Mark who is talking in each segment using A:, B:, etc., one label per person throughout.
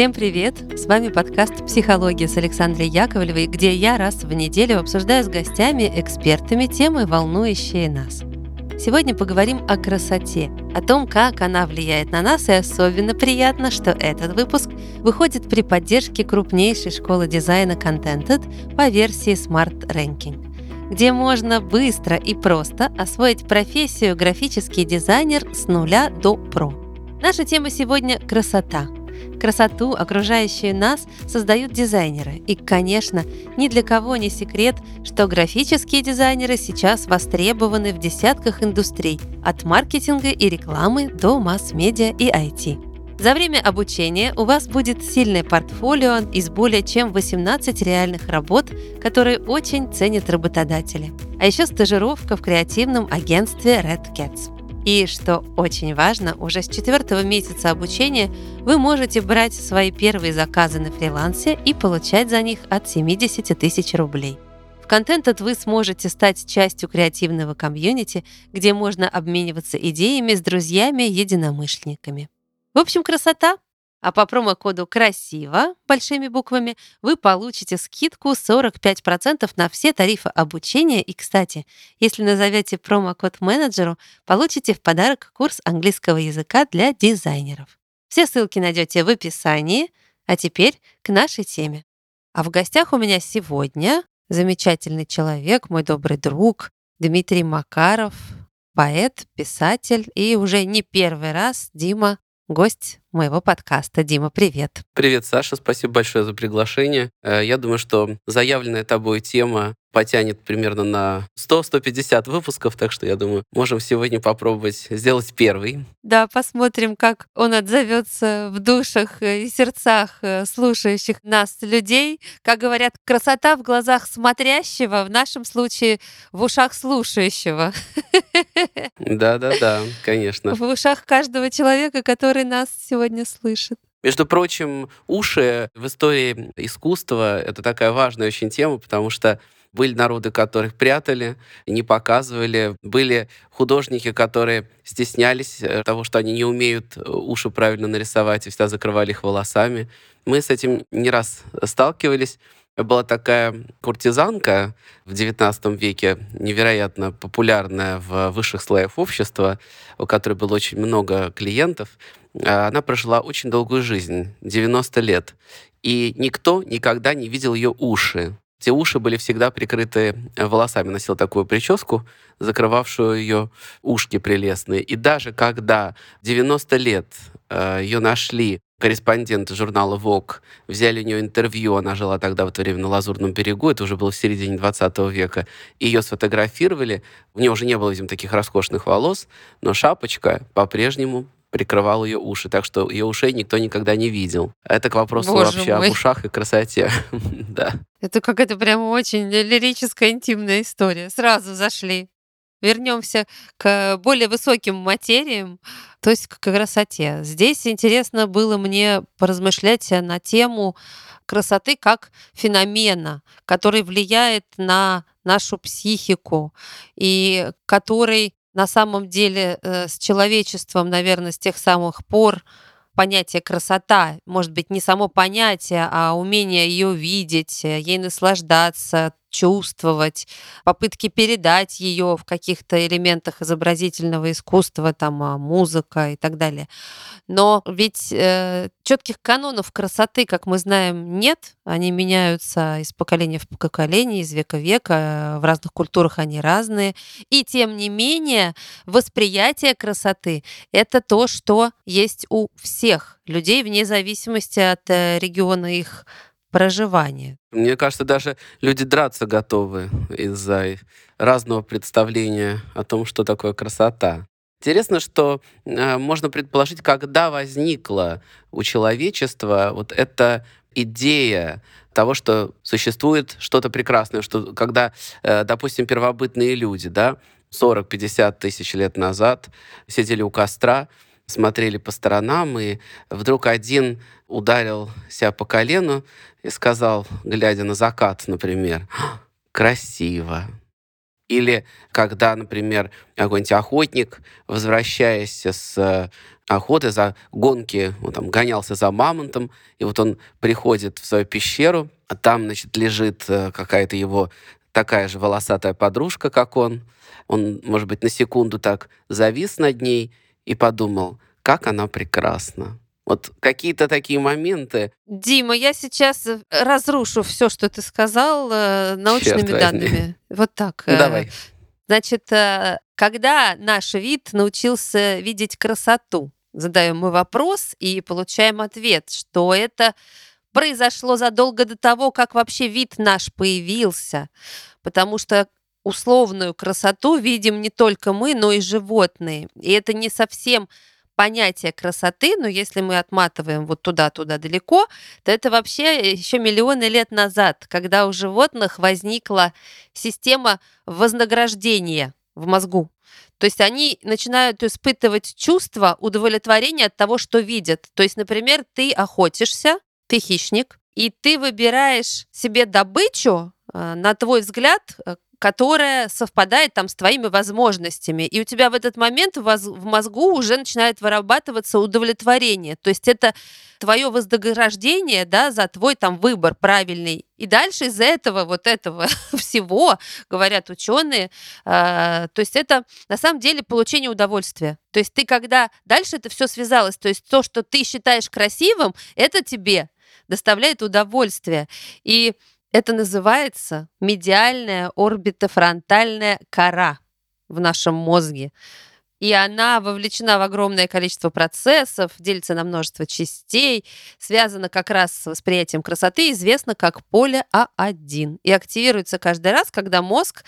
A: Всем привет! С вами подкаст «Психология» с Александрой Яковлевой, где я раз в неделю обсуждаю с гостями, экспертами темы, волнующие нас. Сегодня поговорим о красоте, о том, как она влияет на нас, и особенно приятно, что этот выпуск выходит при поддержке крупнейшей школы дизайна Contented по версии Smart Ranking, где можно быстро и просто освоить профессию графический дизайнер с нуля до про. Наша тема сегодня – красота – Красоту, окружающую нас, создают дизайнеры. И, конечно, ни для кого не секрет, что графические дизайнеры сейчас востребованы в десятках индустрий, от маркетинга и рекламы до масс-медиа и IT. За время обучения у вас будет сильное портфолио из более чем 18 реальных работ, которые очень ценят работодатели. А еще стажировка в креативном агентстве Red Cats. И, что очень важно, уже с четвертого месяца обучения вы можете брать свои первые заказы на фрилансе и получать за них от 70 тысяч рублей. В Contented вы сможете стать частью креативного комьюнити, где можно обмениваться идеями с друзьями-единомышленниками. В общем, красота! А по промокоду «Красиво» большими буквами вы получите скидку 45% на все тарифы обучения. И, кстати, если назовете промокод менеджеру, получите в подарок курс английского языка для дизайнеров. Все ссылки найдете в описании. А теперь к нашей теме. А в гостях у меня сегодня замечательный человек, мой добрый друг Дмитрий Макаров, поэт, писатель и уже не первый раз Дима гость моего подкаста. Дима, привет.
B: Привет, Саша. Спасибо большое за приглашение. Э, я думаю, что заявленная тобой тема потянет примерно на 100-150 выпусков, так что я думаю, можем сегодня попробовать сделать первый.
A: Да, посмотрим, как он отзовется в душах и сердцах э, слушающих нас людей. Как говорят, красота в глазах смотрящего, в нашем случае в ушах слушающего.
B: Да-да-да, конечно.
A: В ушах каждого человека, который нас сегодня слышит.
B: Между прочим, уши в истории искусства — это такая важная очень тема, потому что были народы, которых прятали, не показывали. Были художники, которые стеснялись э, того, что они не умеют э, уши правильно нарисовать, и всегда закрывали их волосами. Мы с этим не раз сталкивались. Была такая куртизанка в XIX веке, невероятно популярная в высших слоях общества, у которой было очень много клиентов. А она прожила очень долгую жизнь, 90 лет. И никто никогда не видел ее уши. Те уши были всегда прикрыты э, волосами. Носила такую прическу, закрывавшую ее ушки прелестные. И даже когда 90 лет э, ее нашли корреспонденты журнала Vogue, взяли у нее интервью, она жила тогда в это время на Лазурном берегу, это уже было в середине 20 века, ее сфотографировали, у нее уже не было, видимо, таких роскошных волос, но шапочка по-прежнему прикрывал ее уши, так что ее ушей никто никогда не видел. Это к вопросу
A: Боже
B: вообще
A: мой.
B: об ушах и красоте. да.
A: Это какая-то прям очень лирическая, интимная история. Сразу зашли. Вернемся к более высоким материям, то есть к красоте. Здесь интересно было мне поразмышлять на тему красоты как феномена, который влияет на нашу психику и который на самом деле э, с человечеством, наверное, с тех самых пор понятие красота, может быть, не само понятие, а умение ее видеть, э, ей наслаждаться, чувствовать, попытки передать ее в каких-то элементах изобразительного искусства, там а, музыка и так далее. Но ведь э, четких канонов красоты, как мы знаем, нет. Они меняются из поколения в поколение, из века в века. В разных культурах они разные. И тем не менее, восприятие красоты — это то, что есть у всех людей, вне зависимости от э, региона их проживания.
B: Мне кажется, даже люди драться готовы из-за разного представления о том, что такое красота. Интересно, что э, можно предположить, когда возникла у человечества вот эта идея того, что существует что-то прекрасное, что когда, э, допустим, первобытные люди, да, 40-50 тысяч лет назад сидели у костра, смотрели по сторонам, и вдруг один ударил себя по колену и сказал, глядя на закат, например, «Красиво». Или когда, например, какой-нибудь охотник, возвращаясь с э, охоты за гонки, он там гонялся за мамонтом, и вот он приходит в свою пещеру, а там, значит, лежит э, какая-то его такая же волосатая подружка, как он. Он, может быть, на секунду так завис над ней и подумал, как она прекрасна. Вот какие-то такие моменты.
A: Дима, я сейчас э, разрушу все, что ты сказал, э, научными данными. Вот так.
B: Ну, давай.
A: Значит, когда наш вид научился видеть красоту, задаем мы вопрос и получаем ответ, что это произошло задолго до того, как вообще вид наш появился, потому что условную красоту видим не только мы, но и животные. И это не совсем понятие красоты, но если мы отматываем вот туда-туда далеко, то это вообще еще миллионы лет назад, когда у животных возникла система вознаграждения в мозгу. То есть они начинают испытывать чувство удовлетворения от того, что видят. То есть, например, ты охотишься, ты хищник, и ты выбираешь себе добычу, э, на твой взгляд, э, которая совпадает там с твоими возможностями. И у тебя в этот момент в мозгу уже начинает вырабатываться удовлетворение. То есть это твое вознаграждение да, за твой там выбор правильный. И дальше из-за этого, вот этого всего, говорят ученые, э, то есть это на самом деле получение удовольствия. То есть ты когда дальше это все связалось, то есть то, что ты считаешь красивым, это тебе доставляет удовольствие. И это называется медиальная орбитофронтальная кора в нашем мозге. И она вовлечена в огромное количество процессов, делится на множество частей, связана как раз с восприятием красоты, известно как поле А1. И активируется каждый раз, когда мозг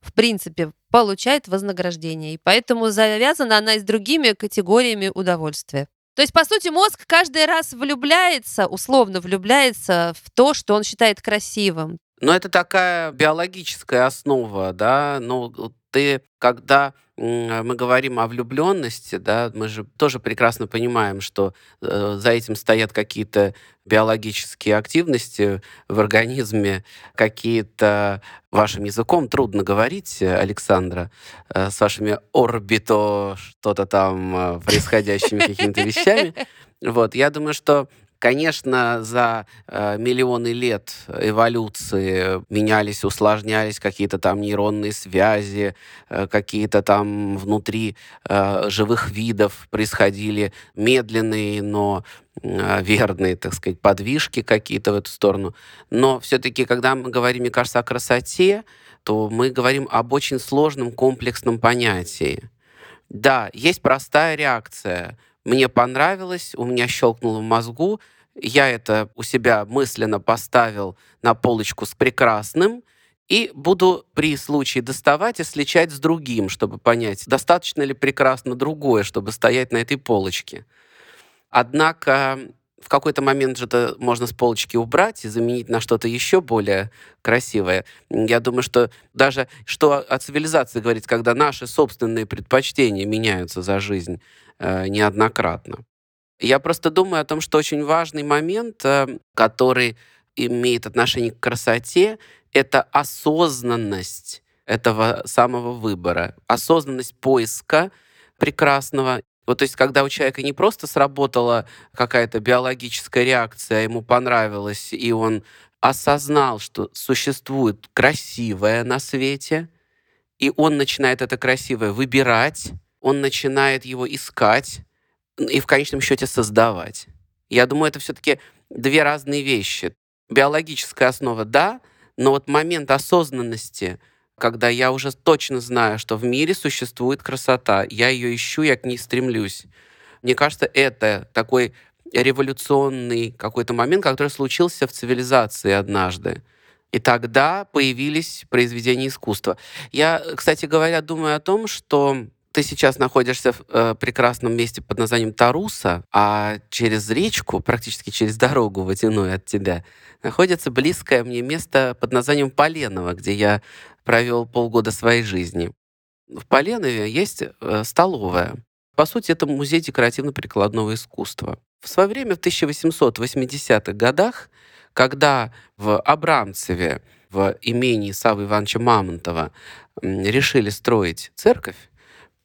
A: в принципе, получает вознаграждение. И поэтому завязана она и с другими категориями удовольствия. То есть, по сути, мозг каждый раз влюбляется, условно влюбляется в то, что он считает красивым.
B: Но это такая биологическая основа, да, ну, ты, когда мы говорим о влюбленности, да, мы же тоже прекрасно понимаем, что э, за этим стоят какие-то биологические активности в организме, какие-то вашим языком трудно говорить, Александра, э, с вашими орбито что-то там э, происходящими какими-то вещами. Вот, я думаю, что Конечно, за э, миллионы лет эволюции менялись, усложнялись какие-то там нейронные связи, э, какие-то там внутри э, живых видов происходили медленные, но э, верные, так сказать, подвижки какие-то в эту сторону. Но все-таки, когда мы говорим, мне кажется, о красоте, то мы говорим об очень сложном комплексном понятии. Да, есть простая реакция – мне понравилось, у меня щелкнуло в мозгу, я это у себя мысленно поставил на полочку с прекрасным, и буду при случае доставать и сличать с другим, чтобы понять, достаточно ли прекрасно другое, чтобы стоять на этой полочке. Однако в какой-то момент же это можно с полочки убрать и заменить на что-то еще более красивое. Я думаю, что даже что о цивилизации говорить, когда наши собственные предпочтения меняются за жизнь, Э, неоднократно. Я просто думаю о том, что очень важный момент, э, который имеет отношение к красоте, это осознанность этого самого выбора, осознанность поиска прекрасного. Вот, то есть, когда у человека не просто сработала какая-то биологическая реакция, а ему понравилось, и он осознал, что существует красивое на свете, и он начинает это красивое выбирать, он начинает его искать и в конечном счете создавать. Я думаю, это все-таки две разные вещи. Биологическая основа, да, но вот момент осознанности, когда я уже точно знаю, что в мире существует красота, я ее ищу, я к ней стремлюсь. Мне кажется, это такой революционный какой-то момент, который случился в цивилизации однажды. И тогда появились произведения искусства. Я, кстати говоря, думаю о том, что ты сейчас находишься в э, прекрасном месте под названием Таруса, а через речку, практически через дорогу водяную от тебя, находится близкое мне место под названием Поленово, где я провел полгода своей жизни. В Поленове есть э, столовая. По сути, это музей декоративно-прикладного искусства. В свое время, в 1880-х годах, когда в Абрамцеве в имении Савы Ивановича Мамонтова решили строить церковь,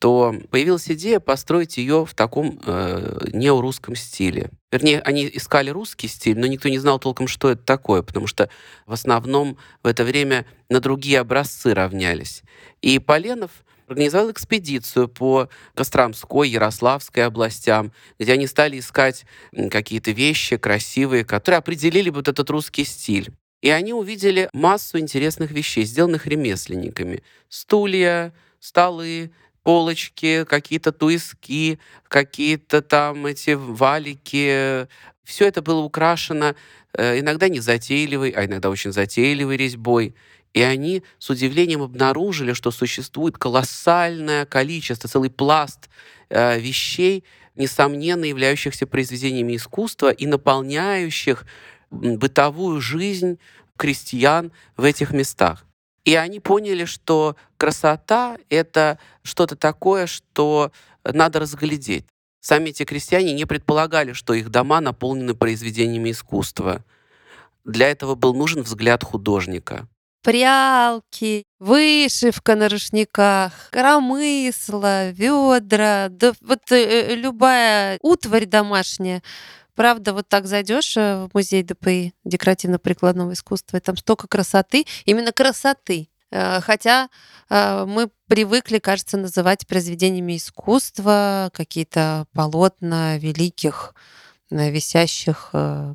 B: то появилась идея построить ее в таком э, неорусском стиле. Вернее, они искали русский стиль, но никто не знал толком, что это такое, потому что в основном в это время на другие образцы равнялись. И Поленов организовал экспедицию по Костромской, Ярославской областям, где они стали искать какие-то вещи красивые, которые определили вот этот русский стиль. И они увидели массу интересных вещей, сделанных ремесленниками. Стулья, столы, полочки, какие-то туиски, какие-то там эти валики. Все это было украшено э, иногда незатейливой, а иногда очень затейливой резьбой. И они с удивлением обнаружили, что существует колоссальное количество, целый пласт э, вещей, несомненно являющихся произведениями искусства и наполняющих бытовую жизнь крестьян в этих местах. И они поняли, что красота — это что-то такое, что надо разглядеть. Сами эти крестьяне не предполагали, что их дома наполнены произведениями искусства. Для этого был нужен взгляд художника.
A: Прялки, вышивка на рушниках, коромысла, ведра, да вот э, э любая утварь домашняя Правда, вот так зайдешь э, в музей ДПИ декоративно-прикладного искусства, и там столько красоты, именно красоты. Э, хотя э, мы привыкли, кажется, называть произведениями искусства какие-то полотна великих, висящих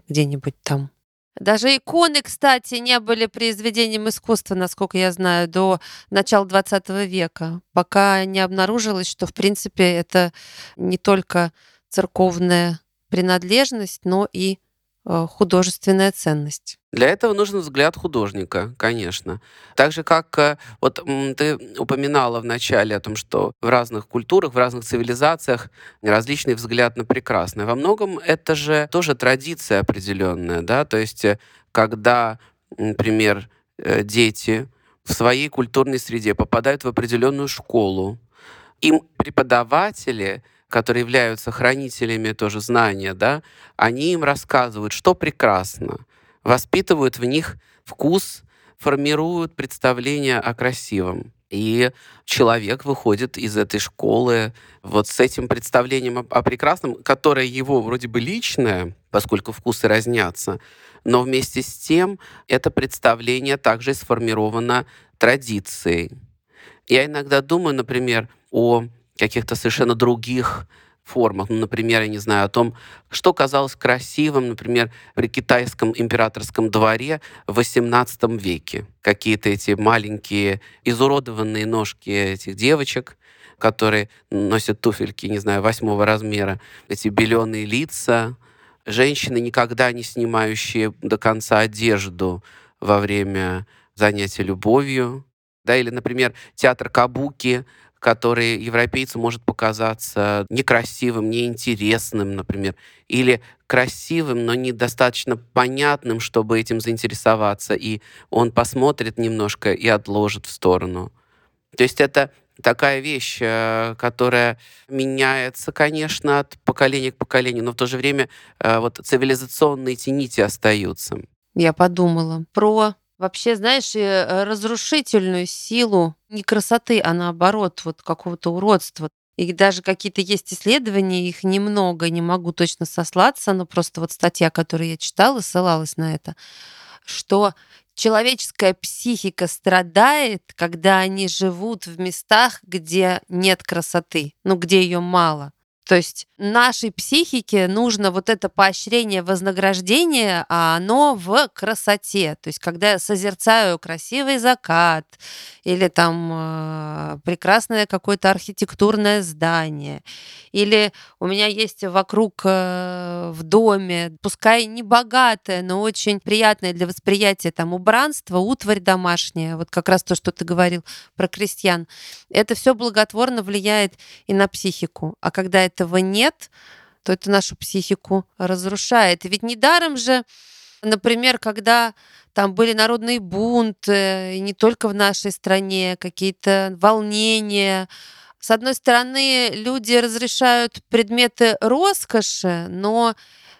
A: где-нибудь там. Даже иконы, кстати, не были произведением искусства, насколько я знаю, до начала 20 века, пока не обнаружилось, что, в принципе, это не только церковное принадлежность, но и э, художественная ценность.
B: Для этого нужен взгляд художника, конечно. Так же, как э, вот ты упоминала в начале о том, что в разных культурах, в разных цивилизациях различный взгляд на прекрасное. Во многом это же тоже традиция определенная, да, то есть э, когда, например, дети в своей культурной среде попадают в определенную школу, им преподаватели которые являются хранителями тоже знания, да, они им рассказывают, что прекрасно, воспитывают в них вкус, формируют представление о красивом. И человек выходит из этой школы вот с этим представлением о, о прекрасном, которое его вроде бы личное, поскольку вкусы разнятся, но вместе с тем это представление также сформировано традицией. Я иногда думаю, например, о каких-то совершенно других формах. Ну, например, я не знаю, о том, что казалось красивым, например, при китайском императорском дворе в XVIII веке. Какие-то эти маленькие изуродованные ножки этих девочек, которые носят туфельки, не знаю, восьмого размера, эти беленые лица, женщины, никогда не снимающие до конца одежду во время занятия любовью, да, или, например, театр Кабуки, который европейцу может показаться некрасивым, неинтересным, например, или красивым, но недостаточно понятным, чтобы этим заинтересоваться, и он посмотрит немножко и отложит в сторону. То есть это такая вещь, э, которая меняется, конечно, от поколения к поколению, но в то же время э, вот цивилизационные нити остаются.
A: Я подумала про вообще, знаешь, э, разрушительную силу не красоты, а наоборот, вот какого-то уродства. И даже какие-то есть исследования, их немного, не могу точно сослаться, но просто вот статья, которую я читала, ссылалась на это, что человеческая психика страдает, когда они живут в местах, где нет красоты, ну, где ее мало. То есть нашей психике нужно вот это поощрение, вознаграждение, а оно в красоте. То есть когда я созерцаю красивый закат или там э, прекрасное какое-то архитектурное здание, или у меня есть вокруг э, в доме, пускай не богатое, но очень приятное для восприятия там убранство, утварь домашняя, вот как раз то, что ты говорил про крестьян. Это все благотворно влияет и на психику. А когда это этого нет, то это нашу психику разрушает. И ведь недаром же, например, когда там были народные бунты, и не только в нашей стране, какие-то волнения, с одной стороны, люди разрешают предметы роскоши, но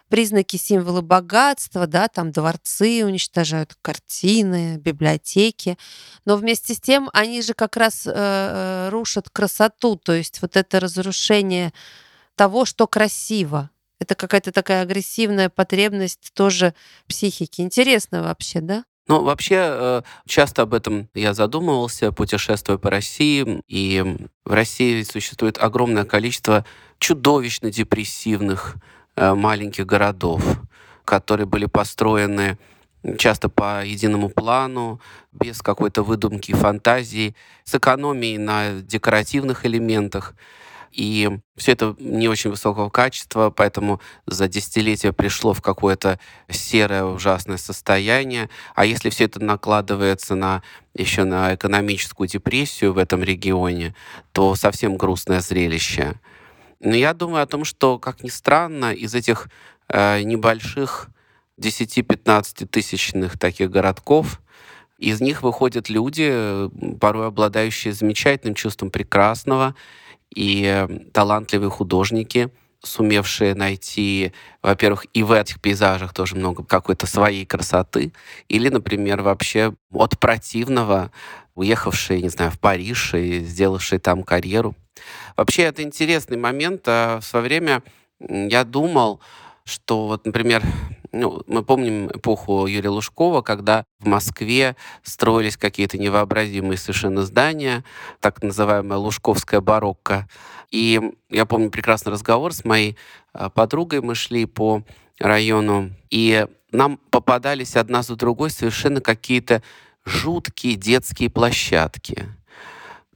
A: признаки, символы богатства, да, там дворцы уничтожают, картины, библиотеки. Но вместе с тем они же как раз э, э рушат красоту, то есть вот это разрушение того, что красиво. Это какая-то такая агрессивная потребность тоже психики. Интересно вообще, да?
B: Ну, вообще, э, часто об этом я задумывался, путешествуя по России. И в России существует огромное количество чудовищно депрессивных э, маленьких городов, которые были построены часто по единому плану, без какой-то выдумки, фантазии, с экономией на декоративных элементах. И все это не очень высокого качества, поэтому за десятилетия пришло в какое-то серое ужасное состояние. А если все это накладывается на еще на экономическую депрессию в этом регионе, то совсем грустное зрелище. Но я думаю о том, что, как ни странно, из этих э, небольших 10-15 тысячных таких городков, из них выходят люди, порой обладающие замечательным чувством прекрасного, и талантливые художники, сумевшие найти, во-первых, и в этих пейзажах тоже много какой-то своей красоты, или, например, вообще от противного, уехавшие, не знаю, в Париж и сделавшие там карьеру. Вообще, это интересный момент. А в свое время я думал, что вот, например, ну, мы помним эпоху Юрия Лужкова, когда в Москве строились какие-то невообразимые совершенно здания, так называемая Лужковская барокко. И я помню прекрасный разговор с моей а, подругой. Мы шли по району, и нам попадались одна за другой совершенно какие-то жуткие детские площадки.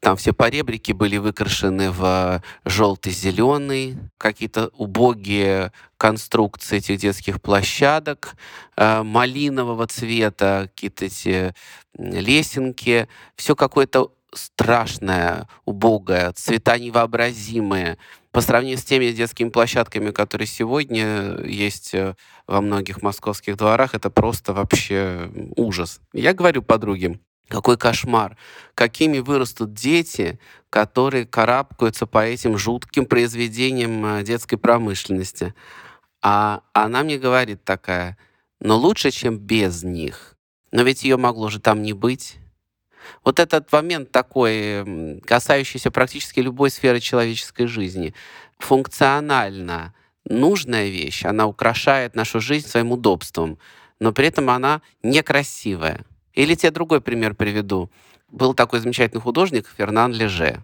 B: Там все поребрики были выкрашены в желтый-зеленый, какие-то убогие конструкции этих детских площадок, э, малинового цвета, какие-то эти лесенки, все какое-то страшное, убогое, цвета невообразимые. По сравнению с теми детскими площадками, которые сегодня есть э, во многих московских дворах, это просто вообще ужас. Я говорю подруге, какой кошмар. Какими вырастут дети, которые карабкаются по этим жутким произведениям э, детской промышленности. А она мне говорит такая, но лучше, чем без них. Но ведь ее могло же там не быть. Вот этот момент такой, касающийся практически любой сферы человеческой жизни. Функционально нужная вещь, она украшает нашу жизнь своим удобством, но при этом она некрасивая. Или тебе другой пример приведу. Был такой замечательный художник Фернан Леже.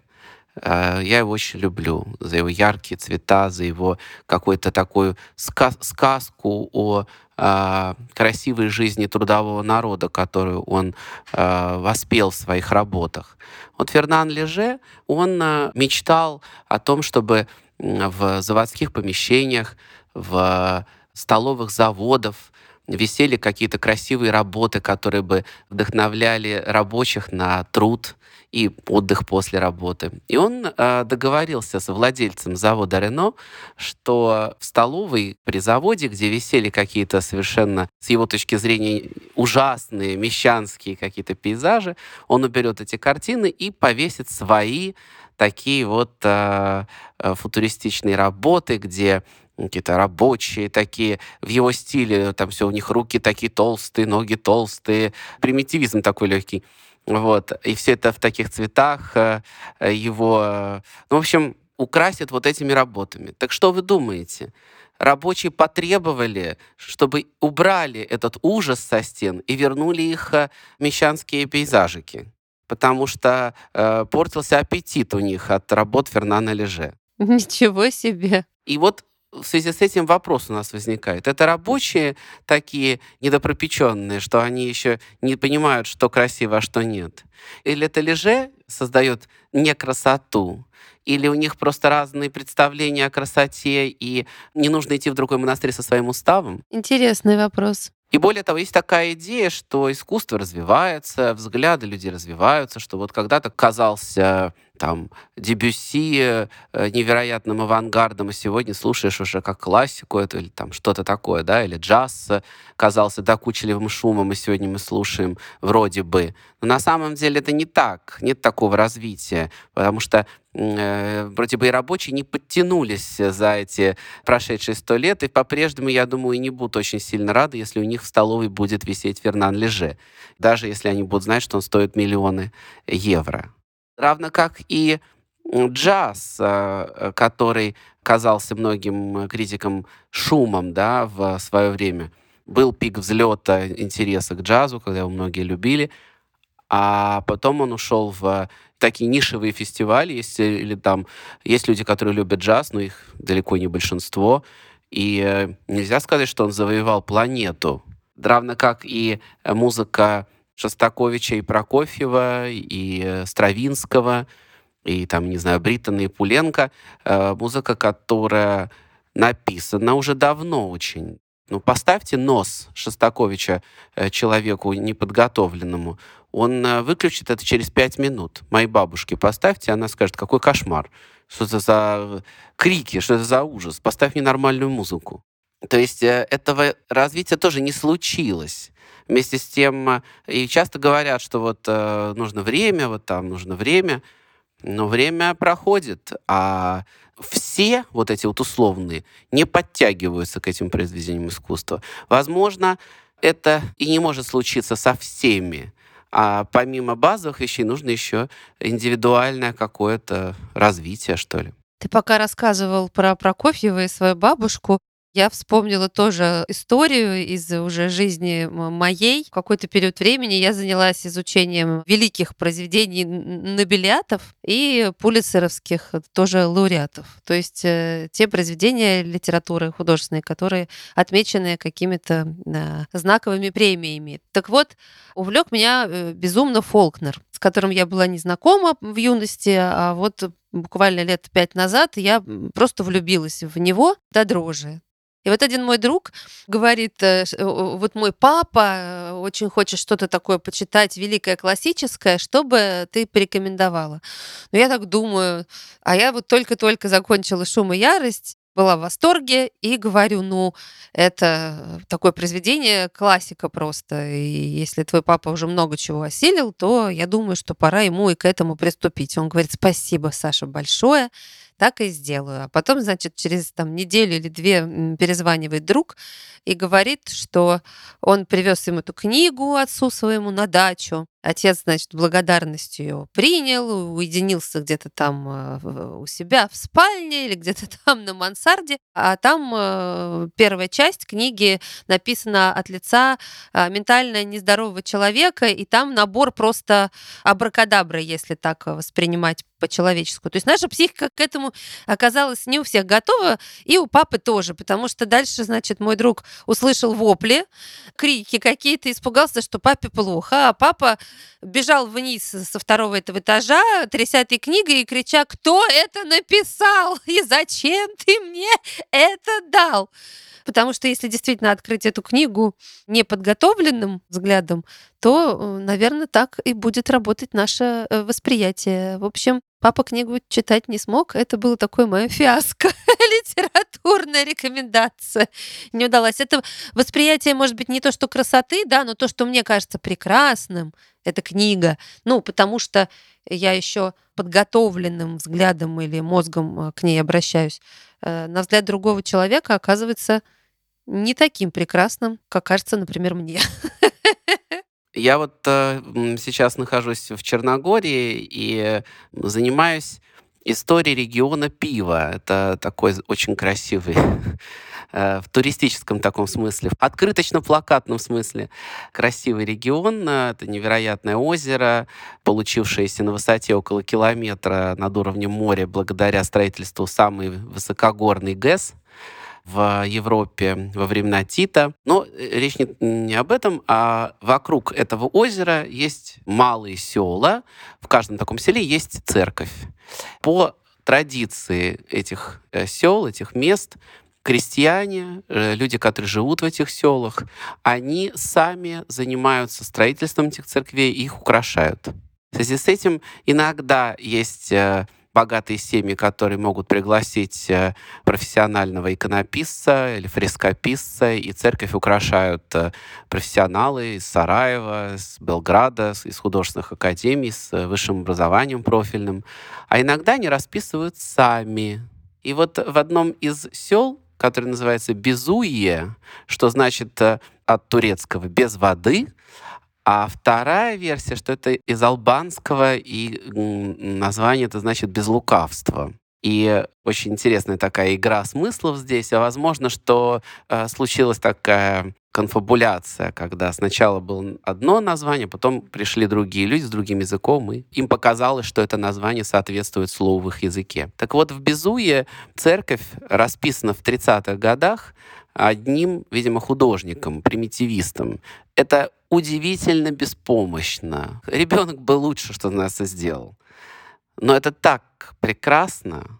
B: Э, я его очень люблю за его яркие цвета, за его какую-то такую сказ сказку о э, красивой жизни трудового народа, которую он э, воспел в своих работах. Вот Фернан Леже, он э, мечтал о том, чтобы в заводских помещениях, в столовых заводов, висели какие-то красивые работы, которые бы вдохновляли рабочих на труд и отдых после работы. И он э, договорился с владельцем завода Рено, что в столовой при заводе, где висели какие-то совершенно, с его точки зрения, ужасные мещанские какие-то пейзажи, он уберет эти картины и повесит свои такие вот э, футуристичные работы, где какие-то рабочие такие, в его стиле, там все у них руки такие толстые, ноги толстые, примитивизм такой легкий. Вот. И все это в таких цветах э, его... Ну, в общем, украсит вот этими работами. Так что вы думаете? Рабочие потребовали, чтобы убрали этот ужас со стен и вернули их э, мещанские пейзажики, потому что э, портился аппетит у них от работ Фернана Леже.
A: Ничего себе!
B: И вот в связи с этим вопрос у нас возникает. Это рабочие такие недопропеченные, что они еще не понимают, что красиво, а что нет? Или это леже создает не красоту? Или у них просто разные представления о красоте, и не нужно идти в другой монастырь со своим уставом?
A: Интересный вопрос.
B: И более того, есть такая идея, что искусство развивается, взгляды людей развиваются, что вот когда-то казался там Дебюсси э, невероятным авангардом, и сегодня слушаешь уже как классику это или там что-то такое, да, или джаз казался докучливым шумом, и сегодня мы слушаем вроде бы. Но на самом деле это не так, нет такого развития, потому что э, вроде бы и рабочие не подтянулись за эти прошедшие сто лет, и по-прежнему, я думаю, и не будут очень сильно рады, если у них в столовой будет висеть Фернан Леже, даже если они будут знать, что он стоит миллионы евро. Равно как и джаз, э, который казался многим критикам шумом да, в свое время. Был пик взлета интереса к джазу, когда его многие любили, а потом он ушел в такие нишевые фестивали, есть, или там есть люди, которые любят джаз, но их далеко не большинство, и э, нельзя сказать, что он завоевал планету, равно как и музыка Шостаковича и Прокофьева, и э, Стравинского, и там, не знаю, Бриттона и Пуленко, э, музыка, которая написана уже давно очень. Ну, поставьте нос Шостаковича э, человеку неподготовленному, он э, выключит это через пять минут. Моей бабушке поставьте, она скажет, какой кошмар, что это за крики, что это за ужас, поставь мне нормальную музыку. То есть э, этого развития тоже не случилось. Вместе с тем, э, и часто говорят, что вот э, нужно время, вот там нужно время, но время проходит, а все вот эти вот условные не подтягиваются к этим произведениям искусства. Возможно, это и не может случиться со всеми, а помимо базовых вещей нужно еще индивидуальное какое-то развитие, что ли.
A: Ты пока рассказывал про Прокофьева и свою бабушку, я вспомнила тоже историю из уже жизни моей. В какой-то период времени я занялась изучением великих произведений нобелиатов и пулицеровских тоже лауреатов. То есть э, те произведения литературы художественной, которые отмечены какими-то э, знаковыми премиями. Так вот, увлек меня э, безумно Фолкнер, с которым я была не знакома в юности, а вот буквально лет пять назад я просто влюбилась в него до дрожи. И вот один мой друг говорит, э, вот мой папа э, очень хочет что-то такое почитать, великое классическое, чтобы ты порекомендовала. Но я так думаю, а я вот только-только закончила «Шум и ярость», была в восторге и говорю, ну, это такое произведение, классика просто. И если твой папа уже много чего осилил, то я думаю, что пора ему и к этому приступить. Он говорит, спасибо, Саша, большое так и сделаю. А потом, значит, через там, неделю или две перезванивает друг и говорит, что он привез ему эту книгу отцу своему на дачу. Отец, значит, благодарностью ее принял, уединился где-то там э, у себя в спальне или где-то там на мансарде. А там э, первая часть книги написана от лица э, ментально нездорового человека, и там набор просто абракадабры, если так воспринимать по-человеческому. То есть наша психика к этому оказалась не у всех готова, и у папы тоже, потому что дальше, значит, мой друг услышал вопли, крики какие-то, испугался, что папе плохо, а папа бежал вниз со второго этого этажа, тряся этой книгой и крича, кто это написал и зачем ты мне это дал? Потому что если действительно открыть эту книгу неподготовленным взглядом, то, э, наверное, так и будет работать наше э, восприятие. В общем, папа книгу читать не смог. Это было такое мое фиаско. Литературная рекомендация не удалась. Это восприятие, может быть, не то, что красоты, да, но то, что мне кажется прекрасным, это книга. Ну, потому что я еще подготовленным взглядом или мозгом э, к ней обращаюсь. На взгляд другого человека оказывается не таким прекрасным, как кажется, например, мне.
B: Я вот э, сейчас нахожусь в Черногории и занимаюсь историей региона пива. Это такой очень красивый э, в туристическом таком смысле, в открыточно-плакатном смысле красивый регион. Это невероятное озеро, получившееся на высоте около километра над уровнем моря благодаря строительству самой высокогорной ГЭС в Европе во времена Тита. Но э, речь не, не об этом, а вокруг этого озера есть малые села. В каждом таком селе есть церковь. По традиции этих э, сел, этих мест, крестьяне, э, люди, которые живут в этих селах, они сами занимаются строительством этих церквей и их украшают. В связи с этим иногда есть богатые семьи, которые могут пригласить э, профессионального иконописца или фрескописца, и церковь украшают э, профессионалы из Сараева, из Белграда, из художественных академий, с э, высшим образованием профильным. А иногда они расписывают сами. И вот в одном из сел, который называется Безуе, что значит от турецкого «без воды», а вторая версия, что это из албанского, и название это значит «без лукавства». И очень интересная такая игра смыслов здесь. А возможно, что э, случилась такая конфабуляция, когда сначала было одно название, потом пришли другие люди с другим языком, и им показалось, что это название соответствует слову в их языке. Так вот, в Безуе церковь расписана в 30-х годах одним, видимо, художником, примитивистом. Это удивительно беспомощно. Ребенок бы лучше, что нас сделал. Но это так прекрасно.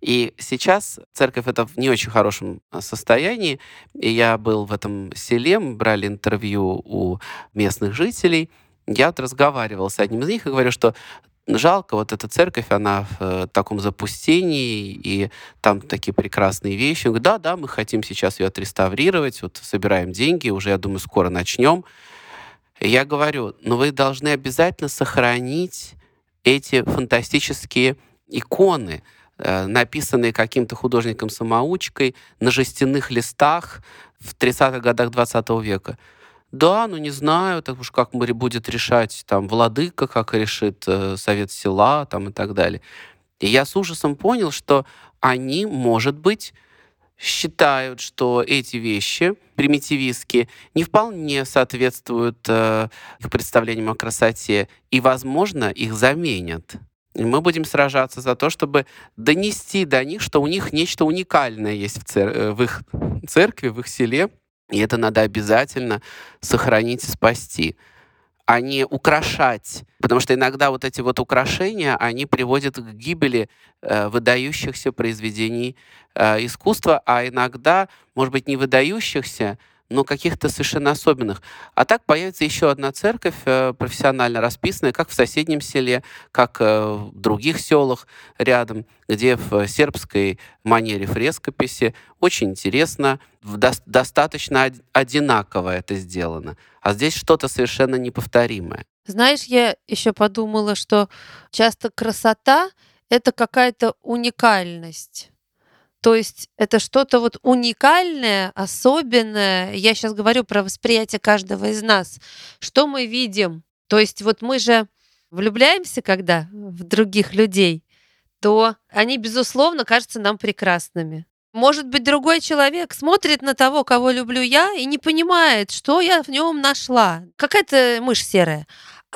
B: И сейчас церковь это в не очень хорошем а, состоянии. И я был в этом селе, мы брали интервью у местных жителей. Я вот разговаривал с одним из них и говорю, что жалко, вот эта церковь, она в э, таком запустении, и там такие прекрасные вещи. Он говорит, да, да, мы хотим сейчас ее отреставрировать, вот собираем деньги, уже, я думаю, скоро начнем. И я говорю, но вы должны обязательно сохранить эти фантастические иконы, э, написанные каким-то художником-самоучкой на жестяных листах в 30-х годах 20 века. Да, ну не знаю, так уж как будет решать там владыка, как решит э, совет села там и так далее. И я с ужасом понял, что они, может быть, считают, что эти вещи примитивистские не вполне соответствуют э, их представлениям о красоте, и, возможно, их заменят. И мы будем сражаться за то, чтобы донести до них, что у них нечто уникальное есть в, цер- э, в их церкви, в их селе, и это надо обязательно сохранить и спасти а не украшать. Потому что иногда вот эти вот украшения, они приводят к гибели э, выдающихся произведений э, искусства, а иногда, может быть, не выдающихся, но каких-то совершенно особенных. А так появится еще одна церковь, э, профессионально расписанная, как в соседнем селе, как э, в других селах рядом, где в сербской манере фрескописи очень интересно, достаточно одинаково это сделано. А здесь что-то совершенно неповторимое.
A: Знаешь, я еще подумала, что часто красота — это какая-то уникальность. То есть это что-то вот уникальное, особенное. Я сейчас говорю про восприятие каждого из нас. Что мы видим? То есть вот мы же влюбляемся, когда в других людей, то они, безусловно, кажутся нам прекрасными. Может быть, другой человек смотрит на того, кого люблю я, и не понимает, что я в нем нашла. Какая-то мышь серая.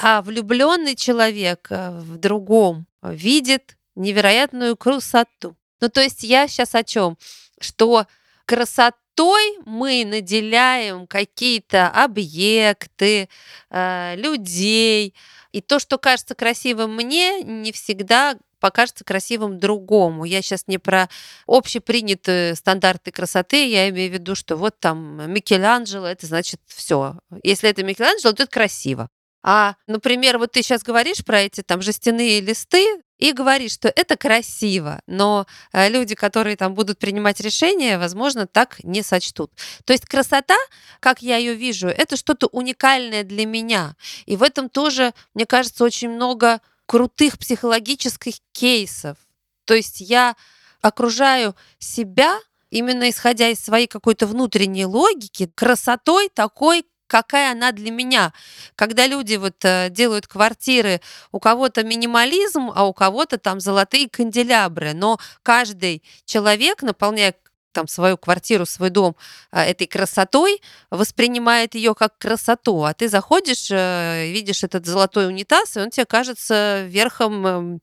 A: А влюбленный человек э, в другом видит невероятную красоту. Ну, то есть я сейчас о чем? Что красотой мы наделяем какие-то объекты, э, людей. И то, что кажется красивым мне, не всегда покажется красивым другому. Я сейчас не про общепринятые стандарты красоты, я имею в виду, что вот там Микеланджело, это значит все. Если это Микеланджело, то это красиво. А, например, вот ты сейчас говоришь про эти там жестяные листы и говоришь, что это красиво, но э, люди, которые там будут принимать решения, возможно, так не сочтут. То есть красота, как я ее вижу, это что-то уникальное для меня. И в этом тоже, мне кажется, очень много крутых психологических кейсов. То есть я окружаю себя именно исходя из своей какой-то внутренней логики, красотой такой, какая она для меня. Когда люди вот э, делают квартиры, у кого-то минимализм, а у кого-то там золотые канделябры, но каждый человек, наполняя там свою квартиру, свой дом э, этой красотой, воспринимает ее как красоту, а ты заходишь, э, видишь этот золотой унитаз, и он тебе кажется верхом, э,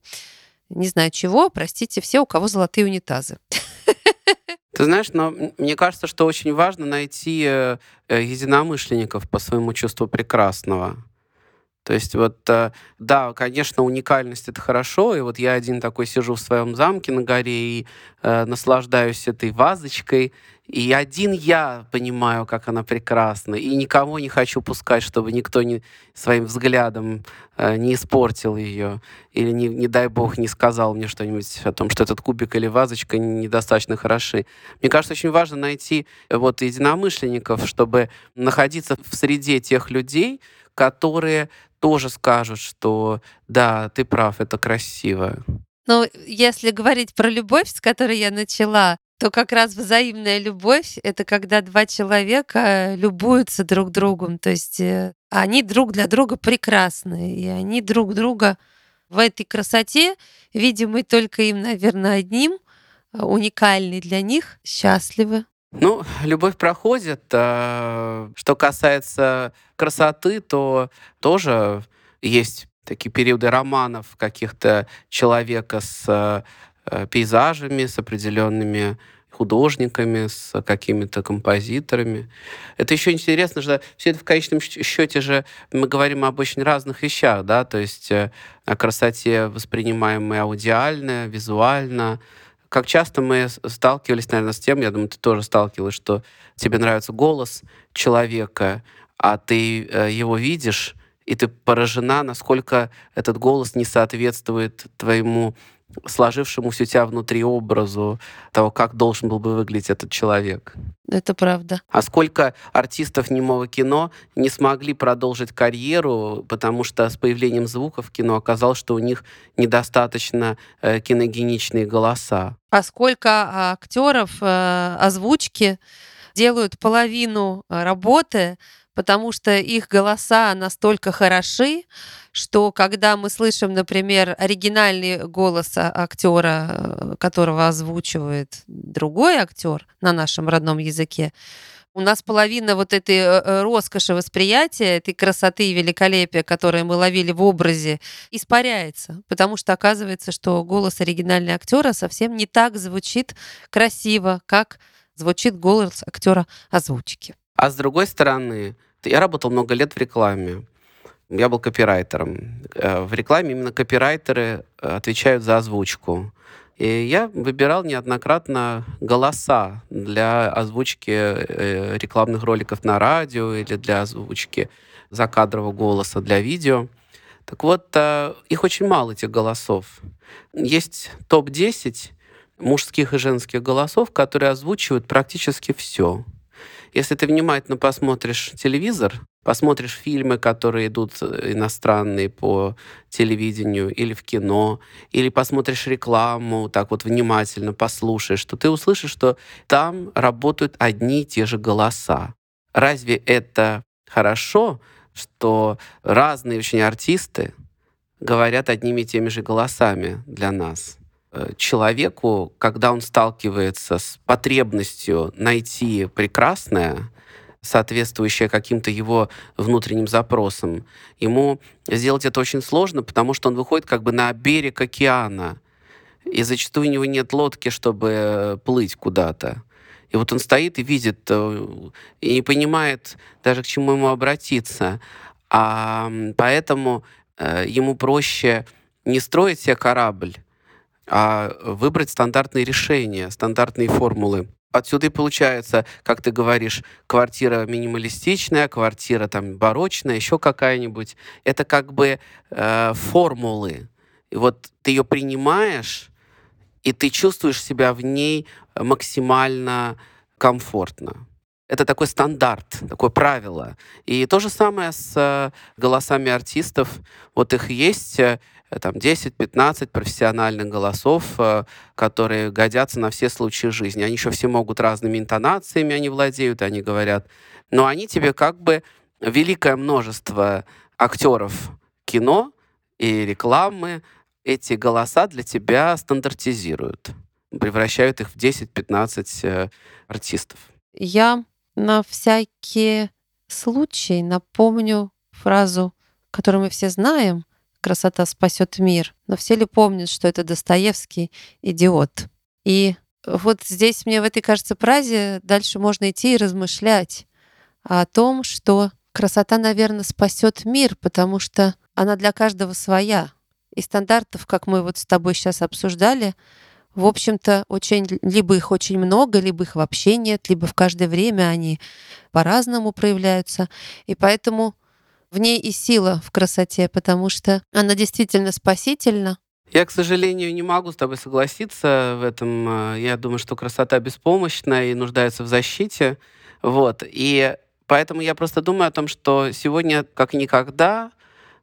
A: не знаю чего, простите, все, у кого золотые унитазы.
B: Ты знаешь, но мне кажется, что очень важно найти э, э, единомышленников по своему чувству прекрасного. То есть вот, э, да, конечно, уникальность это хорошо, и вот я один такой сижу в своем замке на горе и э, наслаждаюсь этой вазочкой, и один я понимаю, как она прекрасна, и никого не хочу пускать, чтобы никто не, своим взглядом э, не испортил ее, или, не, не дай бог, не сказал мне что-нибудь о том, что этот кубик или вазочка недостаточно хороши. Мне кажется, очень важно найти э, вот единомышленников, чтобы находиться в среде тех людей, которые тоже скажут, что да, ты прав, это красиво.
A: Ну, если говорить про любовь, с которой я начала, то как раз взаимная любовь — это когда два человека любуются друг другом. То есть э, они друг для друга прекрасны, и они друг друга в этой красоте, видимой только им, наверное, одним, уникальной для них, счастливы.
B: Ну, любовь проходит. А, что касается красоты, то тоже есть такие периоды романов каких-то человека с э, пейзажами, с определенными художниками, с какими-то композиторами. Это еще интересно, что все это в конечном счете же мы говорим об очень разных вещах, да, то есть э, о красоте, воспринимаемой аудиально, визуально, как часто мы сталкивались, наверное, с тем, я думаю, ты тоже сталкивалась, что тебе нравится голос человека, а ты э, его видишь, и ты поражена, насколько этот голос не соответствует твоему сложившемуся у тебя внутри образу того, как должен был бы выглядеть этот человек.
A: Это правда.
B: А сколько артистов немого кино не смогли продолжить карьеру, потому что с появлением звука в кино оказалось, что у них недостаточно э, киногеничные голоса.
A: А сколько а, актеров э, озвучки делают половину э, работы, потому что их голоса настолько хороши, что когда мы слышим, например, оригинальный голос а, актера, э, которого озвучивает другой актер на нашем родном языке, у нас половина вот этой э, э, роскоши восприятия, этой красоты и великолепия, которые мы ловили в образе, испаряется, потому что оказывается, что голос оригинального актера совсем не так звучит красиво, как звучит голос актера озвучки.
B: А с другой стороны, я работал много лет в рекламе. Я был копирайтером. Э, в рекламе именно копирайтеры э, отвечают за озвучку. И я выбирал неоднократно голоса для озвучки э, рекламных роликов на радио или для озвучки закадрового голоса для видео. Так вот, их очень мало, этих голосов. Есть топ-10 мужских и женских голосов, которые озвучивают практически все. Если ты внимательно посмотришь телевизор, посмотришь фильмы, которые идут э, иностранные по телевидению или в кино, или посмотришь рекламу, так вот внимательно послушаешь, то ты услышишь, что там работают одни и те же голоса. Разве это хорошо, что разные очень артисты говорят одними и теми же голосами для нас? Э, человеку, когда он сталкивается с потребностью найти прекрасное, соответствующее каким-то его внутренним запросам, ему сделать это очень сложно, потому что он выходит как бы на берег океана, и зачастую у него нет лодки, чтобы плыть куда-то. И вот он стоит и видит, э, и не понимает даже, к чему ему обратиться. А поэтому э, ему проще не строить себе корабль, а выбрать стандартные решения, стандартные формулы. Отсюда и получается, как ты говоришь, квартира минималистичная, квартира там барочная, еще какая-нибудь. Это как бы э, формулы. И вот ты ее принимаешь, и ты чувствуешь себя в ней максимально комфортно. Это такой стандарт, такое правило. И то же самое с э, голосами артистов. Вот их есть э, Э, там 10-15 профессиональных голосов, э, которые годятся на все случаи жизни. Они еще все могут разными интонациями, они владеют, они говорят. Но они тебе как бы великое множество актеров кино и рекламы, эти голоса для тебя стандартизируют, превращают их в 10-15 э, артистов.
A: Я на всякий случай напомню фразу, которую мы все знаем, красота спасет мир. Но все ли помнят, что это Достоевский идиот? И вот здесь мне в этой, кажется, фразе дальше можно идти и размышлять о том, что Красота, наверное, спасет мир, потому что она для каждого своя. И стандартов, как мы вот с тобой сейчас обсуждали, в общем-то, очень, либо их очень много, либо их вообще нет, либо в каждое время они по-разному проявляются. И поэтому в ней и сила в красоте, потому что она действительно спасительна.
B: Я, к сожалению, не могу с тобой согласиться в этом. А, я думаю, что красота беспомощна и нуждается в защите. Вот. И поэтому я просто думаю о том, что сегодня, как никогда,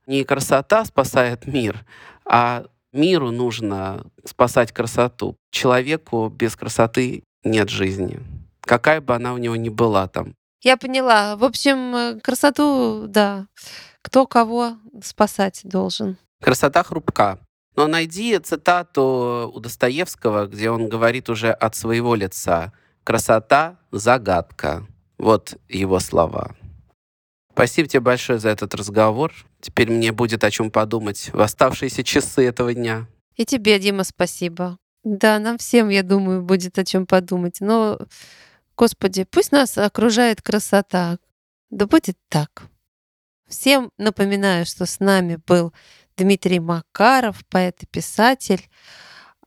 B: не красота спасает мир, а миру нужно спасать красоту. Человеку без красоты нет жизни. Какая бы она у него ни была там.
A: Я поняла. В общем, э, красоту, да, кто кого спасать должен.
B: Красота хрупка. Но найди цитату у Достоевского, где он говорит уже от своего лица. Красота — загадка. Вот его слова. Спасибо тебе большое за этот разговор. Теперь мне будет о чем подумать в оставшиеся часы этого дня.
A: И тебе, Дима, спасибо. Да, нам всем, я думаю, будет о чем подумать. Но Господи, пусть нас окружает красота. Да будет так. Всем напоминаю, что с нами был Дмитрий Макаров, поэт и писатель,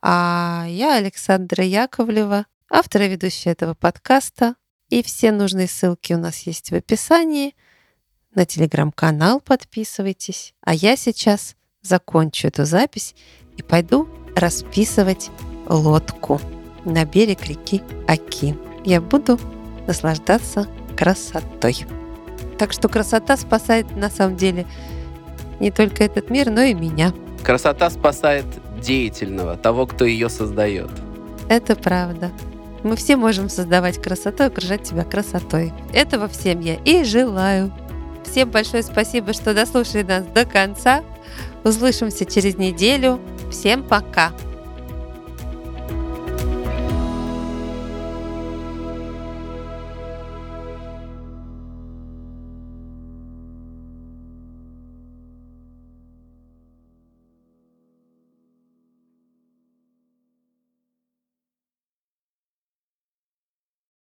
A: а я Александра Яковлева, автор и ведущая этого подкаста. И все нужные ссылки у нас есть в описании. На телеграм-канал подписывайтесь. А я сейчас закончу эту запись и пойду расписывать лодку на берег реки Аки я буду наслаждаться красотой. Так что красота спасает на самом деле не только этот мир, но и меня.
B: Красота спасает деятельного, того, кто ее создает.
A: Это правда. Мы все можем создавать красоту и окружать себя красотой. Этого всем я и желаю. Всем большое спасибо, что дослушали нас до конца. Услышимся через неделю. Всем пока!